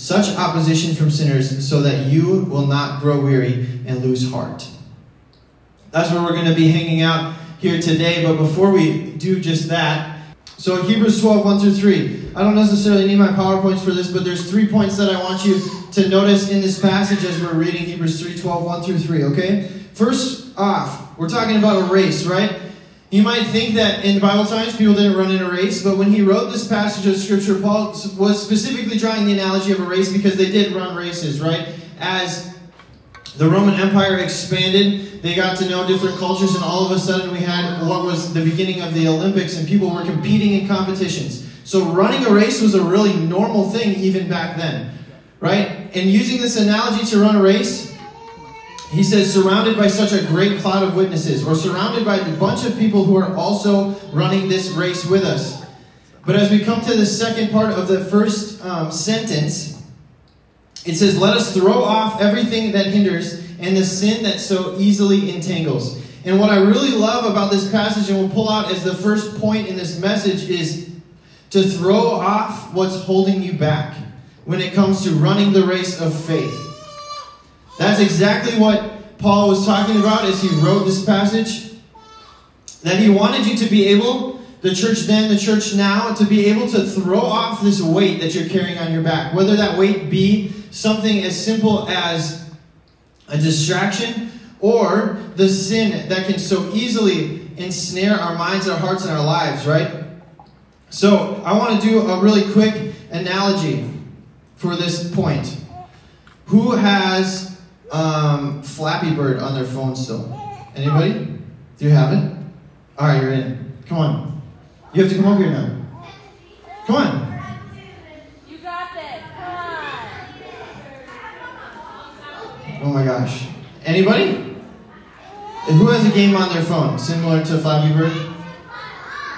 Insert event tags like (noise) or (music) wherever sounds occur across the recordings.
such opposition from sinners, so that you will not grow weary and lose heart. That's where we're going to be hanging out here today. But before we do just that, so Hebrews 12, 1 through 3. I don't necessarily need my PowerPoints for this, but there's three points that I want you to notice in this passage as we're reading Hebrews 3, 12, 1 through 3, okay? First off, we're talking about a race, right? You might think that in Bible times people didn't run in a race, but when he wrote this passage of Scripture, Paul was specifically drawing the analogy of a race because they did run races, right? As the Roman Empire expanded, they got to know different cultures, and all of a sudden we had what was the beginning of the Olympics, and people were competing in competitions. So running a race was a really normal thing even back then, right? And using this analogy to run a race, he says, surrounded by such a great cloud of witnesses, We're surrounded by a bunch of people who are also running this race with us. But as we come to the second part of the first um, sentence, it says, Let us throw off everything that hinders and the sin that so easily entangles. And what I really love about this passage, and we'll pull out as the first point in this message, is to throw off what's holding you back when it comes to running the race of faith. That's exactly what Paul was talking about as he wrote this passage. That he wanted you to be able, the church then, the church now, to be able to throw off this weight that you're carrying on your back. Whether that weight be something as simple as a distraction or the sin that can so easily ensnare our minds, our hearts, and our lives, right? So I want to do a really quick analogy for this point. Who has um, Flappy Bird on their phone still? Anybody? Do you have it? All right, you're in. Come on. You have to come up here now. Come on. You got this. Come on. Oh my gosh. Anybody? Who has a game on their phone similar to Flappy Bird?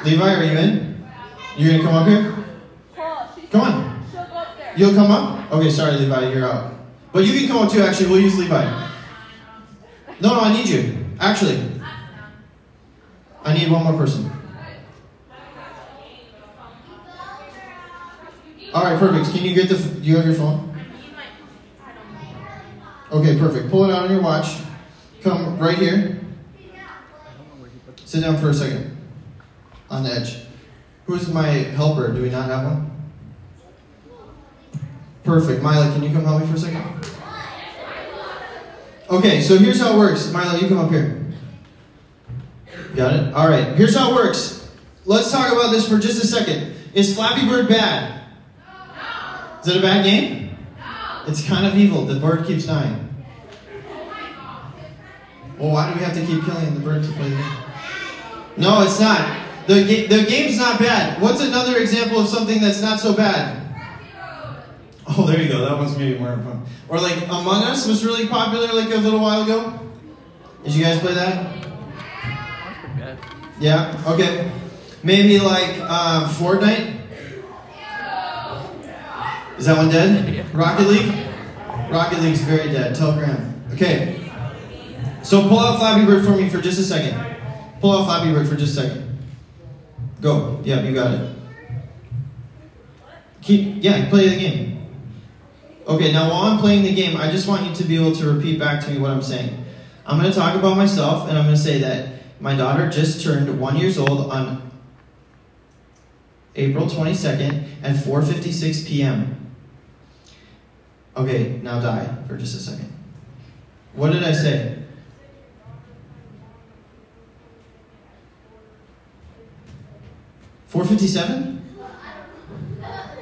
Levi, are you in? You're gonna come up here? Come on. She'll go up there. You'll come up? Okay, sorry, Levi, you're out. But you can come up too, actually. We'll use Levi. No, no, I need you. Actually, I need one more person. All right, perfect. Can you get the? Do you have your phone? Okay, perfect. Pull it out on your watch. Come right here. Sit down for a second. On the edge. Who's my helper? Do we not have one? Perfect. Mila, can you come help me for a second? Okay, so here's how it works. Milo, you come up here. Got it? All right. Here's how it works. Let's talk about this for just a second. Is Flappy Bird bad? No. Is it a bad game? No. It's kind of evil. The bird keeps dying. Well, why do we have to keep killing the bird to play the game? No, it's not. The, ga- the game's not bad. What's another example of something that's not so bad? Oh, there you go. That one's maybe more fun. Or like Among Us was really popular like a little while ago. Did you guys play that? Yeah. Okay. Maybe like um, Fortnite. Is that one dead? (laughs) Rocket League. Rocket League's very dead. Tell Graham. Okay. So pull out Flappy Bird for me for just a second. Pull out Flappy Bird for just a second. Go. Yeah, you got it. Keep. Yeah, play the game. Okay, now while I'm playing the game, I just want you to be able to repeat back to me what I'm saying. I'm going to talk about myself, and I'm going to say that my daughter just turned one years old on April 22nd at 4:56 p.m. Okay, now die for just a second. What did I say? Four fifty-seven?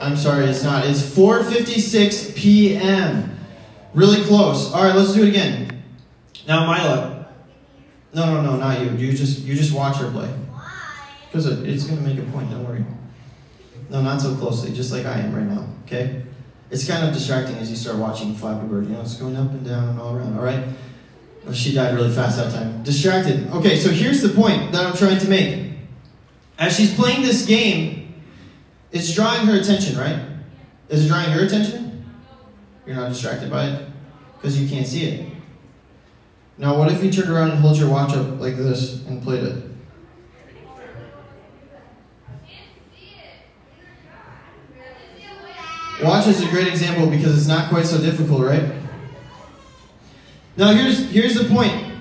I'm sorry, it's not. It's 4:56 p.m. Really close. All right, let's do it again. Now, Mila. No, no, no, not you. You just you just watch her play. Why? Because it's going to make a point. Don't worry. No, not so closely. Just like I am right now. Okay. It's kind of distracting as you start watching Flappy Bird. You know, it's going up and down and all around. All right. Oh, she died really fast that time. Distracted. Okay, so here's the point that I'm trying to make. As she's playing this game, it's drawing her attention, right? Is it drawing your attention? You're not distracted by it? Because you can't see it. Now, what if you turned around and hold your watch up like this and played it? Watch is a great example because it's not quite so difficult, right? Now here's here's the point.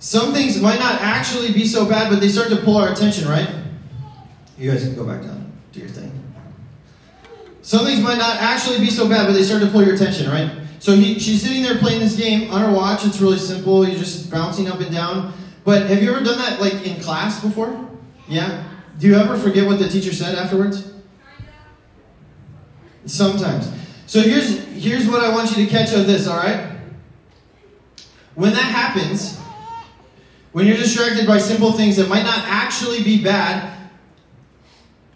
Some things might not actually be so bad, but they start to pull our attention, right? You guys can go back down, do your thing. Some things might not actually be so bad, but they start to pull your attention, right? So he, she's sitting there playing this game on her watch. It's really simple. You're just bouncing up and down. But have you ever done that like in class before? Yeah. Do you ever forget what the teacher said afterwards? Sometimes. So here's here's what I want you to catch of this, all right? When that happens, when you're distracted by simple things that might not actually be bad,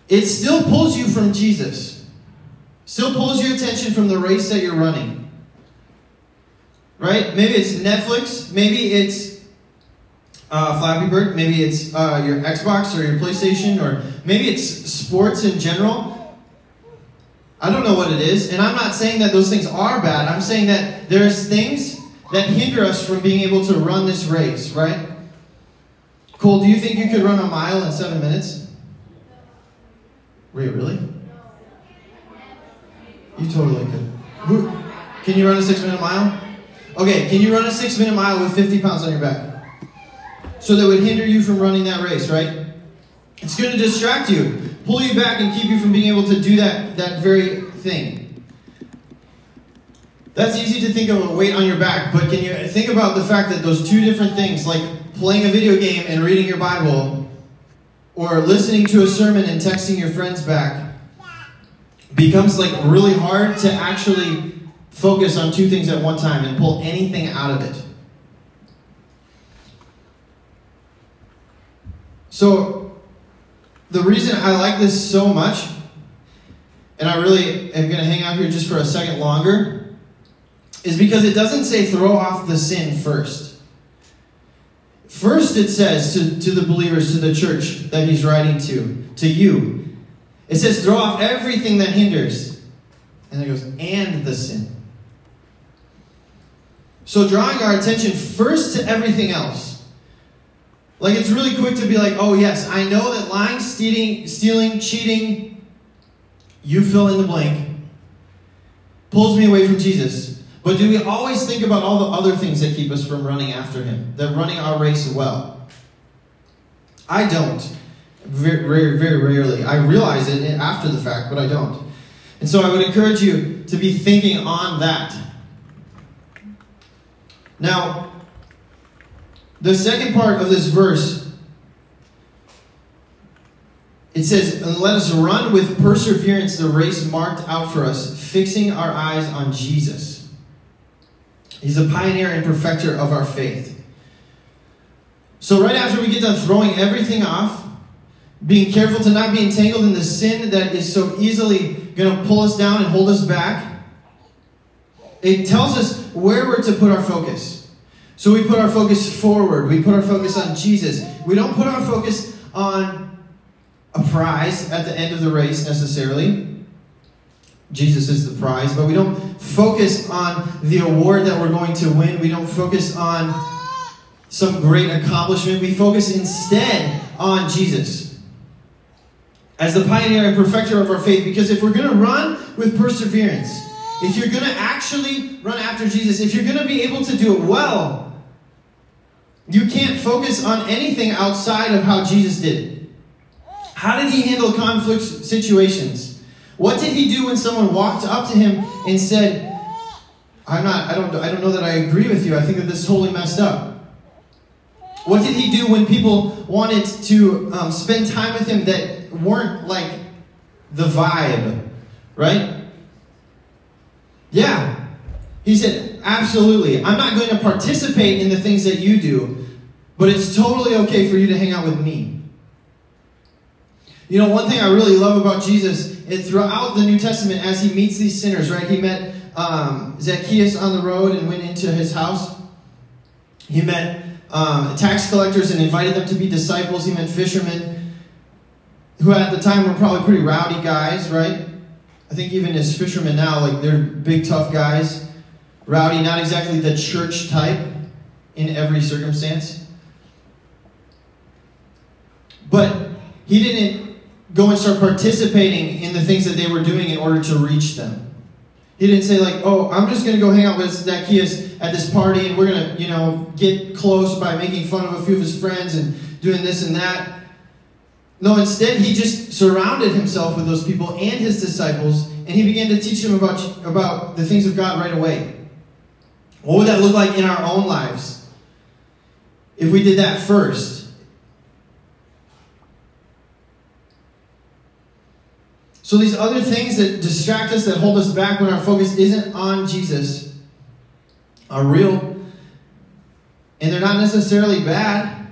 it still pulls you from Jesus. Still pulls your attention from the race that you're running. Right? Maybe it's Netflix, maybe it's uh, Flappy Bird, maybe it's uh, your Xbox or your PlayStation, or maybe it's sports in general. I don't know what it is, and I'm not saying that those things are bad. I'm saying that there's things that hinder us from being able to run this race, right? Cole, do you think you could run a mile in seven minutes? Really? You totally could. Who, can you run a six minute mile? Okay, can you run a six minute mile with 50 pounds on your back? So that would hinder you from running that race, right? It's going to distract you pull you back and keep you from being able to do that, that very thing. That's easy to think of a weight on your back, but can you think about the fact that those two different things, like playing a video game and reading your Bible, or listening to a sermon and texting your friends back, becomes like really hard to actually focus on two things at one time and pull anything out of it. So the reason I like this so much, and I really am going to hang out here just for a second longer, is because it doesn't say throw off the sin first. First, it says to, to the believers, to the church that he's writing to, to you, it says throw off everything that hinders. And it goes, and the sin. So, drawing our attention first to everything else like it's really quick to be like, oh yes, I know that lying, stealing, stealing, cheating, you fill in the blank, pulls me away from Jesus. But do we always think about all the other things that keep us from running after him, that running our race well? I don't. Very, very, very rarely. I realize it after the fact, but I don't. And so I would encourage you to be thinking on that. Now, the second part of this verse, it says, Let us run with perseverance the race marked out for us, fixing our eyes on Jesus. He's a pioneer and perfecter of our faith. So, right after we get done throwing everything off, being careful to not be entangled in the sin that is so easily going to pull us down and hold us back, it tells us where we're to put our focus. So we put our focus forward. We put our focus on Jesus. We don't put our focus on a prize at the end of the race necessarily. Jesus is the prize, but we don't focus on the award that we're going to win. We don't focus on some great accomplishment. We focus instead on Jesus as the pioneer and perfecter of our faith. Because if we're going to run with perseverance, if you're going to actually run after Jesus, if you're going to be able to do it well, you can't focus on anything outside of how Jesus did it. How did he handle conflict situations? What did he do when someone walked up to him and said, I'm not, I don't, I don't know that I agree with you. I think that this is totally messed up. What did he do when people wanted to um, spend time with him that weren't like the vibe, right? Yeah. He said, absolutely. I'm not going to participate in the things that you do, but it's totally okay for you to hang out with me. You know, one thing I really love about Jesus, is throughout the New Testament, as he meets these sinners, right? He met um, Zacchaeus on the road and went into his house. He met um, tax collectors and invited them to be disciples. He met fishermen who at the time were probably pretty rowdy guys, right? I think even as fishermen now, like they're big, tough guys. Rowdy, not exactly the church type in every circumstance. But he didn't go and start participating in the things that they were doing in order to reach them. He didn't say like, "Oh, I'm just going to go hang out with Zacchaeus at this party, and we're going to, you know, get close by making fun of a few of his friends and doing this and that." No, instead, he just surrounded himself with those people and his disciples, and he began to teach them about about the things of God right away. What would that look like in our own lives if we did that first? So these other things that distract us, that hold us back when our focus isn't on Jesus, are real. And they're not necessarily bad.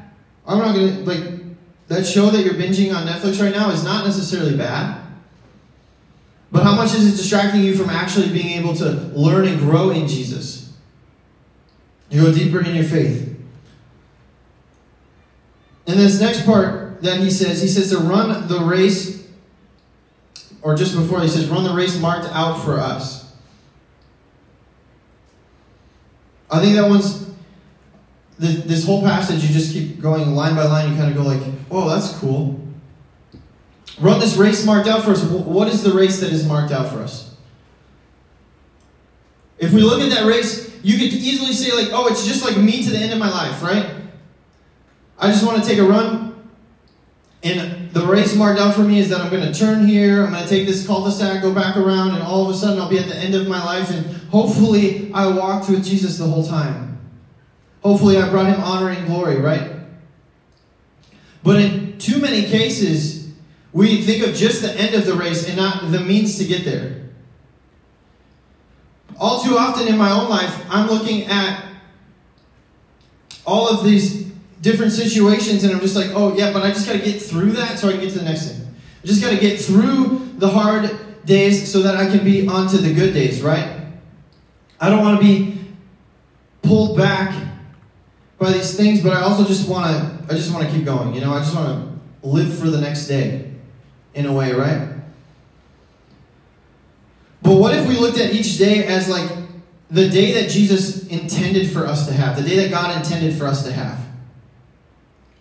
I'm not gonna like that show that you're binging on Netflix right now is not necessarily bad. But how much is it distracting you from actually being able to learn and grow in Jesus? You go deeper in your faith. And this next part that he says, he says to run the race or just before, he says, run the race marked out for us. I think that one's, this whole passage, you just keep going line by line, you kind of go like, oh, that's cool. Run this race marked out for us. What is the race that is marked out for us? If we look at that race, you could easily say, like, oh, it's just like me to the end of my life, right? I just want to take a run, and the race marked out for me is that I'm going to turn here, I'm going to take this cul-de-sac, go back around, and all of a sudden I'll be at the end of my life, and hopefully I walked with Jesus the whole time. Hopefully I brought him honor and glory, right? But in too many cases, we think of just the end of the race and not the means to get there. All too often in my own life, I'm looking at all of these different situations, and I'm just like, oh, yeah, but I just got to get through that so I can get to the next thing. I just got to get through the hard days so that I can be on to the good days, right? I don't want to be pulled back by these things, but I also just want to I just want to keep going. You know, I just want to live for the next day in a way, right? But what if we looked at each day as like the day that Jesus intended for us to have, the day that God intended for us to have?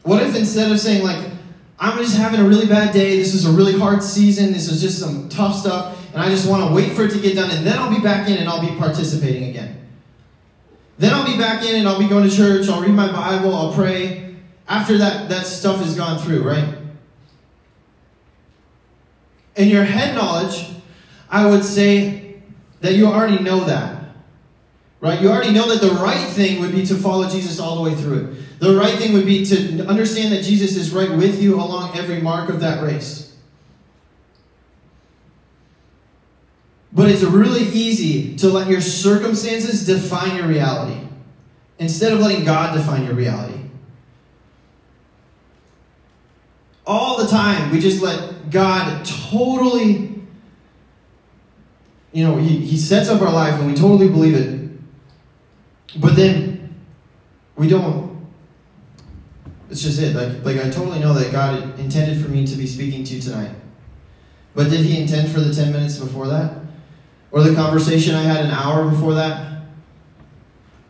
What if instead of saying, like, I'm just having a really bad day, this is a really hard season, this is just some tough stuff, and I just want to wait for it to get done, and then I'll be back in and I'll be participating again. Then I'll be back in and I'll be going to church, I'll read my Bible, I'll pray. After that, that stuff is gone through, right? In your head knowledge, I would say that you already know that. Right? You already know that the right thing would be to follow Jesus all the way through it. The right thing would be to understand that Jesus is right with you along every mark of that race. But it's really easy to let your circumstances define your reality instead of letting God define your reality. All the time, we just let God totally, you know, He, he sets up our life and we totally believe it. But then we don't it's just it. Like, like I totally know that God intended for me to be speaking to you tonight. But did He intend for the 10 minutes before that? Or the conversation I had an hour before that?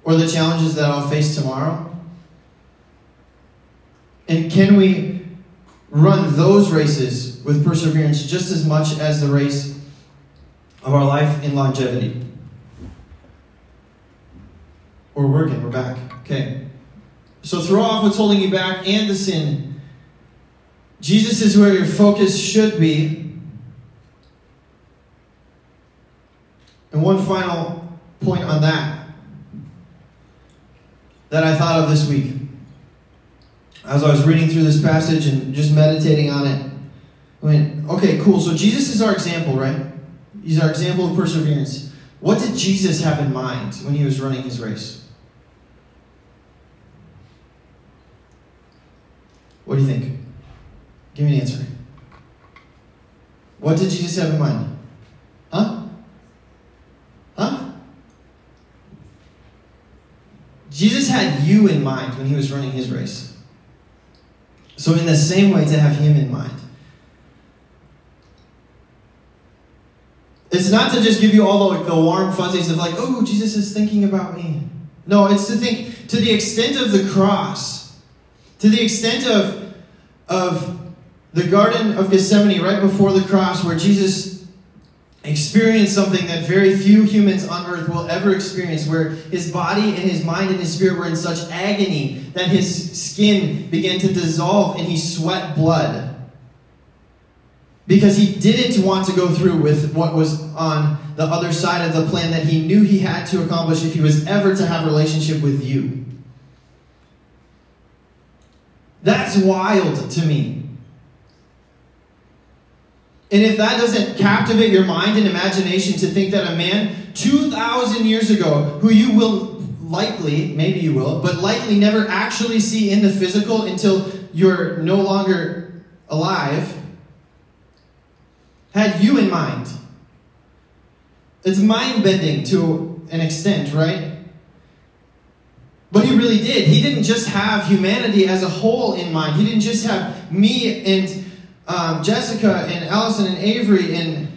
Or the challenges that I'll face tomorrow? And can we run those races with perseverance just as much as the race of our life in longevity? We're working, we're back. Okay. So throw off what's holding you back and the sin. Jesus is where your focus should be. And one final point on that that I thought of this week. As I was reading through this passage and just meditating on it, I went, okay, cool. So Jesus is our example, right? He's our example of perseverance. What did Jesus have in mind when he was running his race? What do you think? Give me an answer. What did Jesus have in mind? Huh? Huh? Jesus had you in mind when he was running his race. So, in the same way, to have him in mind. It's not to just give you all the, the warm fuzzies of like, oh, Jesus is thinking about me. No, it's to think to the extent of the cross, to the extent of, of the Garden of Gethsemane right before the cross, where Jesus experienced something that very few humans on earth will ever experience, where his body and his mind and his spirit were in such agony that his skin began to dissolve and he sweat blood because he didn't want to go through with what was on the other side of the plan that he knew he had to accomplish if he was ever to have a relationship with you. That's wild to me. And if that doesn't captivate your mind and imagination to think that a man 2,000 years ago, who you will likely, maybe you will, but likely never actually see in the physical until you're no longer alive, had you in mind. It's mind bending to an extent, right? But he really did. He didn't just have humanity as a whole in mind. He didn't just have me and um, Jessica and Allison and Avery and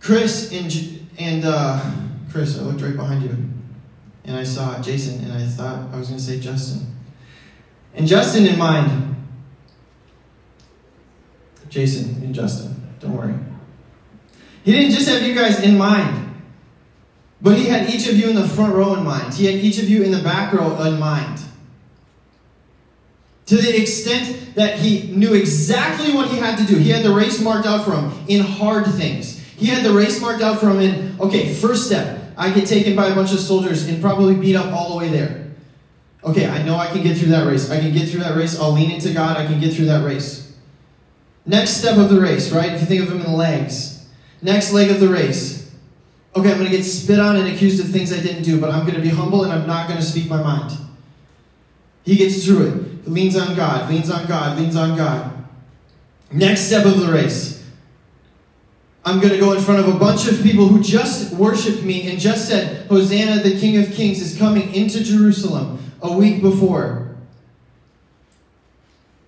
Chris and and uh, Chris. I looked right behind you, and I saw Jason, and I thought I was going to say Justin. And Justin in mind. Jason and Justin. Don't worry. He didn't just have you guys in mind, but he had each of you in the front row in mind. He had each of you in the back row in mind. To the extent that he knew exactly what he had to do. He had the race marked out for him in hard things. He had the race marked out for him in, okay, first step, I get taken by a bunch of soldiers and probably beat up all the way there. Okay, I know I can get through that race. I can get through that race. I'll lean into God. I can get through that race. Next step of the race, right? If you think of him in the legs. Next leg of the race. Okay, I'm going to get spit on and accused of things I didn't do, but I'm going to be humble and I'm not going to speak my mind. He gets through it. He leans on God, leans on God, leans on God. Next step of the race. I'm going to go in front of a bunch of people who just worshiped me and just said, Hosanna, the King of Kings, is coming into Jerusalem a week before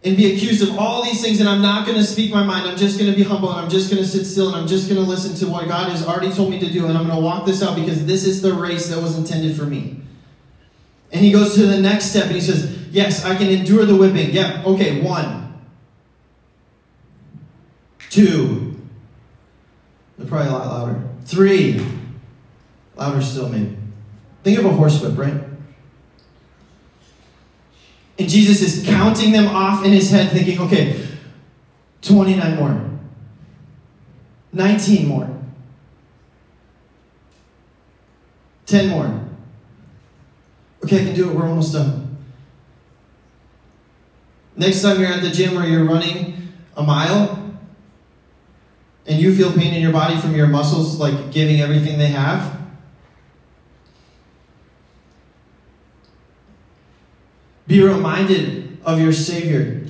and be accused of all these things, and I'm not going to speak my mind. I'm just going to be humble, and I'm just going to sit still, and I'm just going to listen to what God has already told me to do, and I'm going to walk this out because this is the race that was intended for me. And he goes to the next step, and he says, Yes, I can endure the whipping. Yeah, okay, one. Two. They're probably a lot louder. Three. Louder still, maybe. Think of a horsewhip, right? And Jesus is counting them off in his head, thinking, okay, 29 more, 19 more, 10 more. Okay, I can do it. We're almost done. Next time you're at the gym or you're running a mile and you feel pain in your body from your muscles, like giving everything they have, Be reminded of your Savior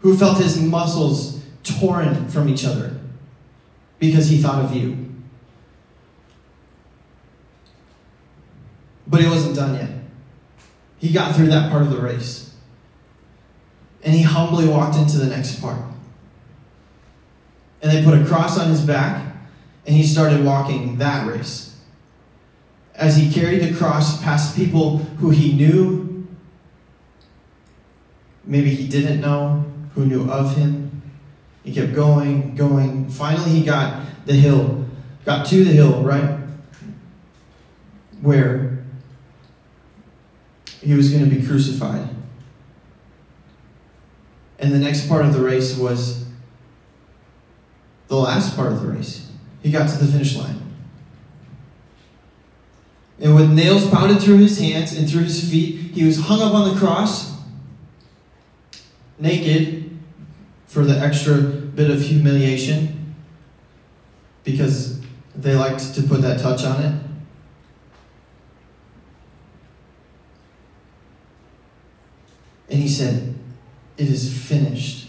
who felt his muscles torn from each other because he thought of you. But he wasn't done yet. He got through that part of the race. And he humbly walked into the next part. And they put a cross on his back, and he started walking that race. As he carried the cross past people who he knew maybe he didn't know, who knew of him. He kept going, going. Finally, he got the hill, got to the hill, right? Where he was going to be crucified. And the next part of the race was the last part of the race. He got to the finish line. And with nails pounded through his hands and through his feet, he was hung up on the cross naked for the extra bit of humiliation because they liked to put that touch on it. And he said, It is finished.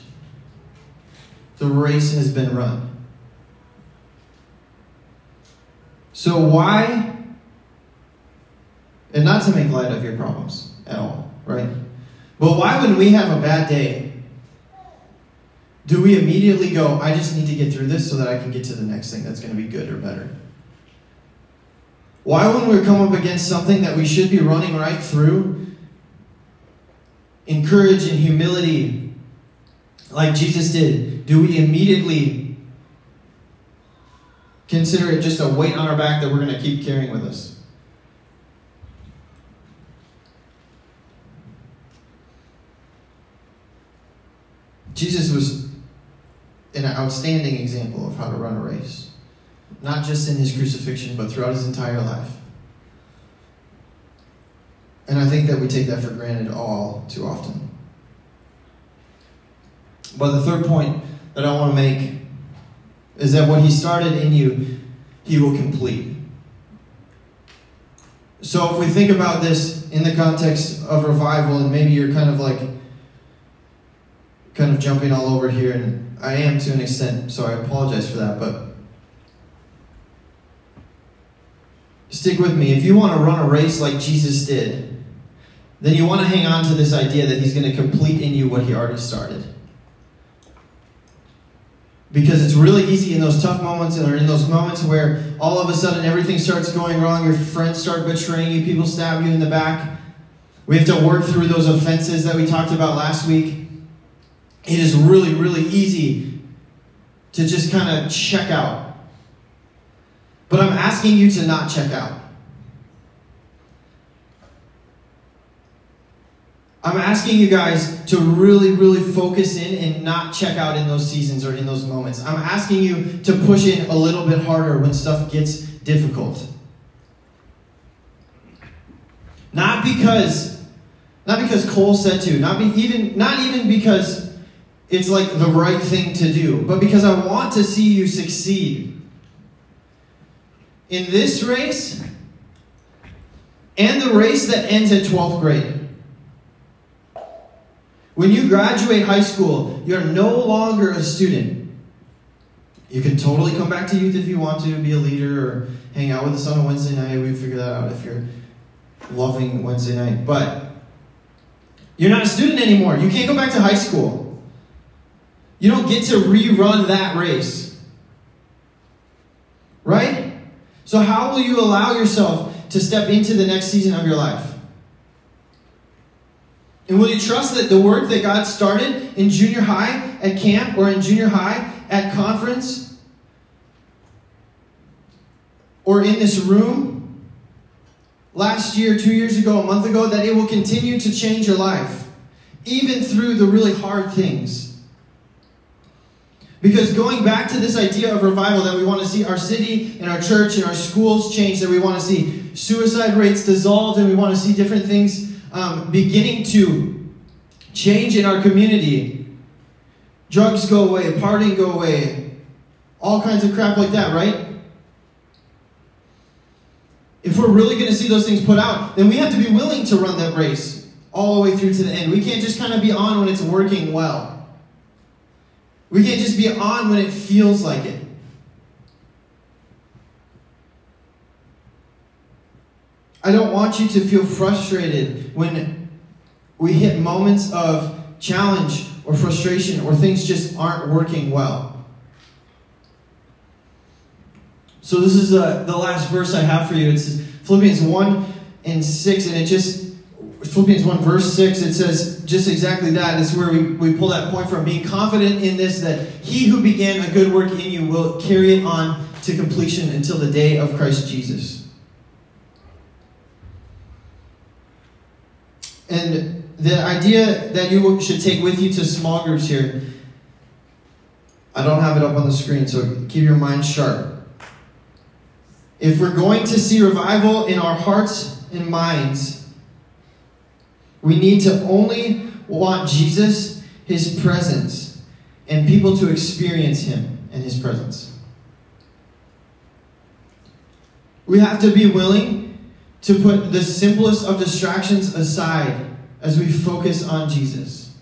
The race has been run. So, why, and not to make light of your problems, at all, right? But why, when we have a bad day, do we immediately go, I just need to get through this so that I can get to the next thing that's going to be good or better? Why, when we come up against something that we should be running right through, in courage and humility, like Jesus did, do we immediately consider it just a weight on our back that we're going to keep carrying with us? Jesus was an outstanding example of how to run a race, not just in his crucifixion, but throughout his entire life. And I think that we take that for granted all too often. But the third point that I want to make is that what he started in you, he will complete. So if we think about this in the context of revival, and maybe you're kind of like, kind of jumping all over here, and I am to an extent, so I apologize for that, but stick with me. If you want to run a race like Jesus did, then you want to hang on to this idea that he's going to complete in you what he already started. Because it's really easy in those tough moments or in those moments where all of a sudden everything starts going wrong, your friends start betraying you, people stab you in the back. We have to work through those offenses that we talked about last week. It is really, really easy to just kind of check out. But I'm asking you to not check out. I'm asking you guys to really, really focus in and not check out in those seasons or in those moments. I'm asking you to push in a little bit harder when stuff gets difficult. Not because, not because Cole said to, not be, even, not even because it's like the right thing to do, but because I want to see you succeed. In this race and the race that ends at 12th grade. When you graduate high school, you're no longer a student. You can totally come back to youth if you want to, be a leader, or hang out with us on a Wednesday night. We figure that out if you're loving Wednesday night. But you're not a student anymore. You can't go back to high school. You don't get to rerun that race. Right? So, how will you allow yourself to step into the next season of your life? And will you trust that the work that God started in junior high at camp or in junior high at conference or in this room last year, two years ago, a month ago, that it will continue to change your life, even through the really hard things? Because going back to this idea of revival, that we want to see our city and our church and our schools change, that we want to see suicide rates dissolved, and we want to see different things um, beginning to change in our community. Drugs go away, partying go away, all kinds of crap like that, right? If we're really going to see those things put out, then we have to be willing to run that race all the way through to the end. We can't just kind of be on when it's working well. We can't just be on when it feels like it. I don't want you to feel frustrated when we hit moments of challenge or frustration or things just aren't working well. So, this is uh, the last verse I have for you. It's Philippians 1 and 6, and it just, Philippians 1, verse 6, it says just exactly that. It's where we, we pull that point from. Being confident in this, that he who began a good work in you will carry it on to completion until the day of Christ Jesus. And the idea that you should take with you to small groups here, I don't have it up on the screen, so keep your mind sharp. If we're going to see revival in our hearts and minds, we need to only want Jesus, His presence, and people to experience Him and His presence. We have to be willing to put the simplest of distractions aside as we focus on Jesus.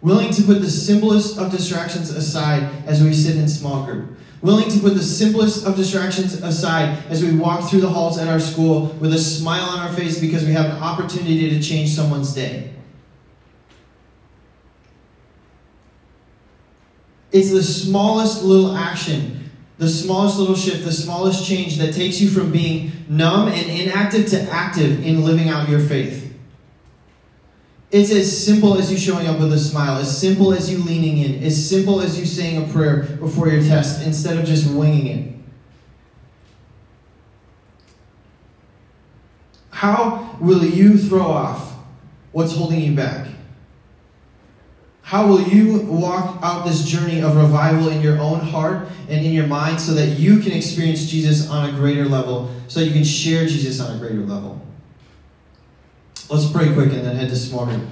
Willing to put the simplest of distractions aside as we sit in small group. Willing to put the simplest of distractions aside as we walk through the halls at our school with a smile on our face because we have an opportunity to change someone's day. It's the smallest little action, the smallest little shift, the smallest change that takes you from being numb and inactive to active in living out your faith. It's as simple as you showing up with a smile, as simple as you leaning in, as simple as you saying a prayer before your test instead of just winging it. How will you throw off what's holding you back? How will you walk out this journey of revival in your own heart and in your mind so that you can experience Jesus on a greater level, so you can share Jesus on a greater level? Let's pray quick and then head small group.